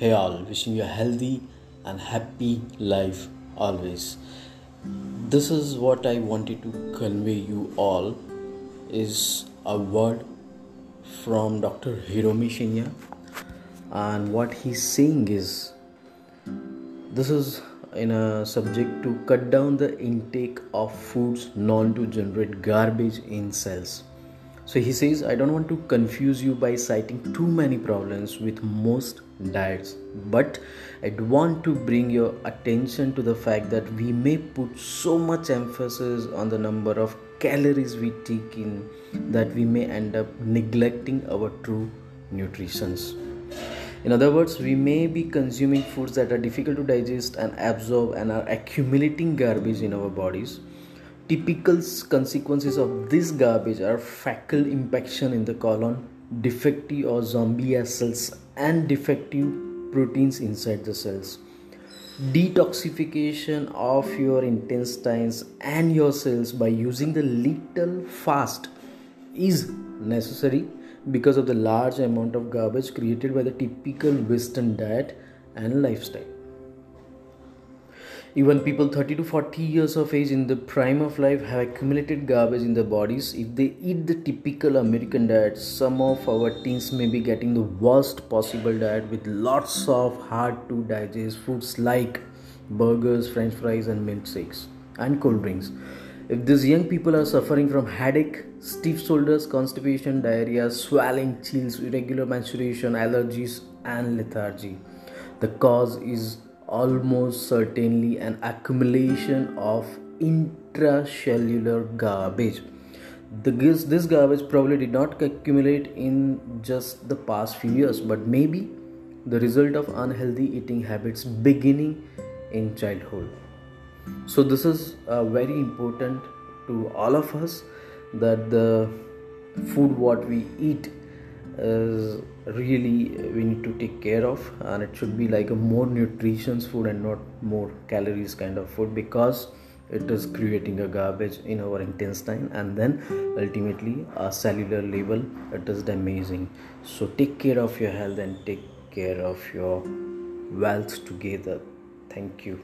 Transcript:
Hey all, wishing you a healthy and happy life always. This is what I wanted to convey you all is a word from Dr. Hiromi Shinya and what he's saying is this is in a subject to cut down the intake of foods known to generate garbage in cells so he says, I don't want to confuse you by citing too many problems with most diets, but I want to bring your attention to the fact that we may put so much emphasis on the number of calories we take in that we may end up neglecting our true nutrition. In other words, we may be consuming foods that are difficult to digest and absorb and are accumulating garbage in our bodies Typical consequences of this garbage are fecal impaction in the colon, defective or zombie cells, and defective proteins inside the cells. Detoxification of your intestines and your cells by using the little fast is necessary because of the large amount of garbage created by the typical Western diet and lifestyle. Even people 30 to 40 years of age in the prime of life have accumulated garbage in their bodies. If they eat the typical American diet, some of our teens may be getting the worst possible diet with lots of hard to digest foods like burgers, french fries, and milkshakes and cold drinks. If these young people are suffering from headache, stiff shoulders, constipation, diarrhea, swelling, chills, irregular menstruation, allergies, and lethargy, the cause is almost certainly an accumulation of intracellular garbage. The, this garbage probably did not accumulate in just the past few years, but maybe the result of unhealthy eating habits beginning in childhood. So, this is uh, very important to all of us that the food what we eat is really uh, we need to take care of and it should be like a more nutritious food and not more calories kind of food because it is creating a garbage in our intestine and then ultimately a cellular level it is damaging. So take care of your health and take care of your wealth together. Thank you